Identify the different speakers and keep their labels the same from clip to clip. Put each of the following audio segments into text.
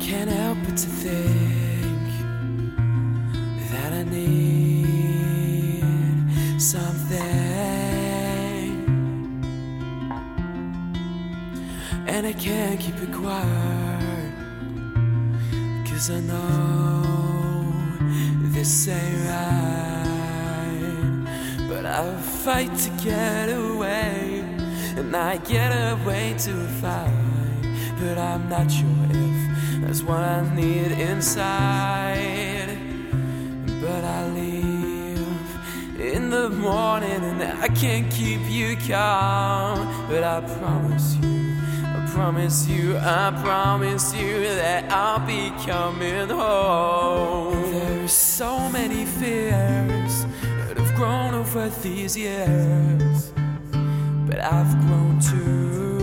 Speaker 1: can't help but to think that I need something, and I can't keep it quiet. Cause I know this ain't right, but I fight to get away, and I get away too far. But I'm not sure if that's what I need inside. But I leave in the morning, and I can't keep you calm, but I promise you. I promise you, I promise you that I'll be coming home. There's so many fears that have grown over these years, but I've grown too.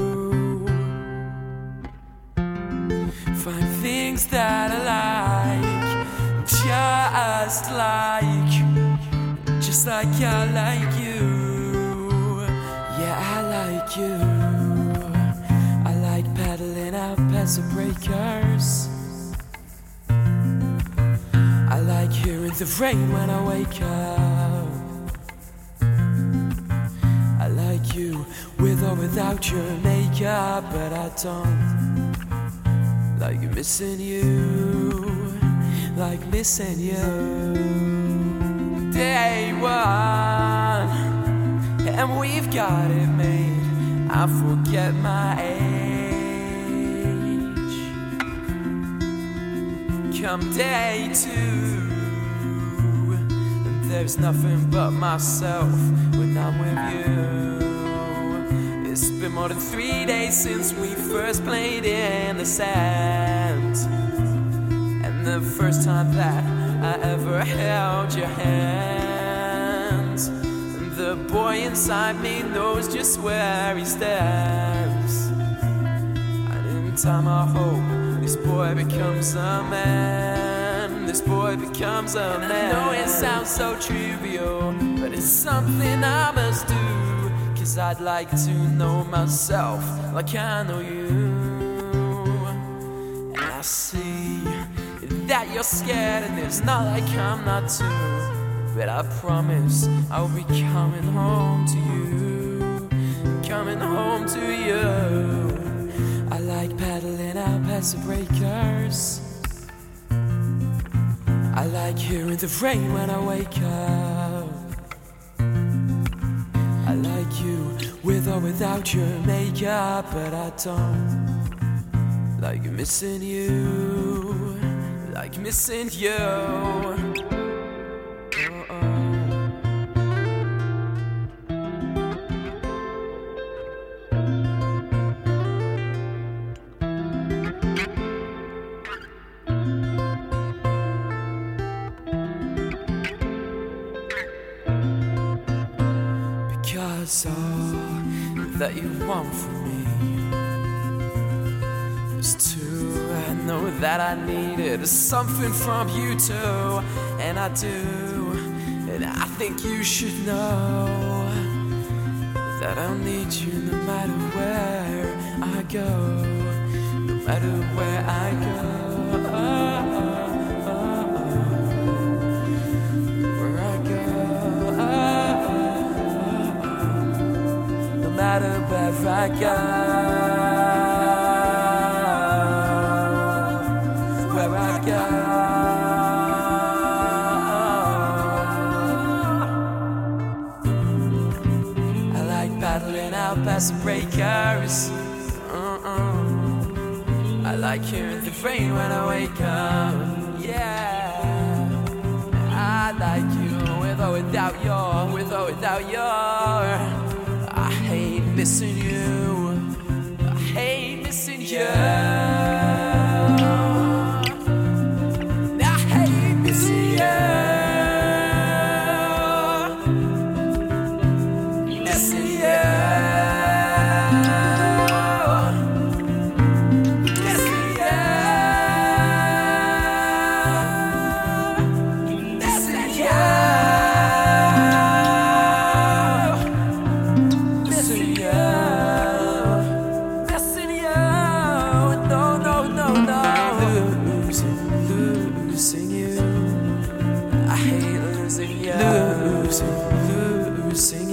Speaker 1: Just like, just like I like you. Yeah, I like you. I like paddling out the breakers. I like hearing the rain when I wake up. I like you with or without your makeup, but I don't like missing you, like missing you. Day one, and we've got it made. I forget my age. Come day two, and there's nothing but myself when I'm with you. It's been more than three days since we first played in the sand, and the first time that I ever held your hand. The boy inside me knows just where he stands. And in time, I hope this boy becomes a man. This boy becomes a man. I know it sounds so trivial, but it's something I must do. Cause I'd like to know myself like I know you. And I see that you're scared, and it's not like I'm not too. But I promise I'll be coming home to you. Coming home to you. I like paddling out past the breakers. I like hearing the rain when I wake up. I like you with or without your makeup, but I don't like missing you, like missing you. Because all that you want from me know that I needed something from you too, and I do, and I think you should know that I'll need you no matter where I go, no matter where I go. Where I go, no matter where I go, out past the breakers. Uh-uh. I like hearing the rain when I wake up. Yeah. I like you with or without your, with or without your. I hate missing you. I hate missing you. losing you. Losing, losing.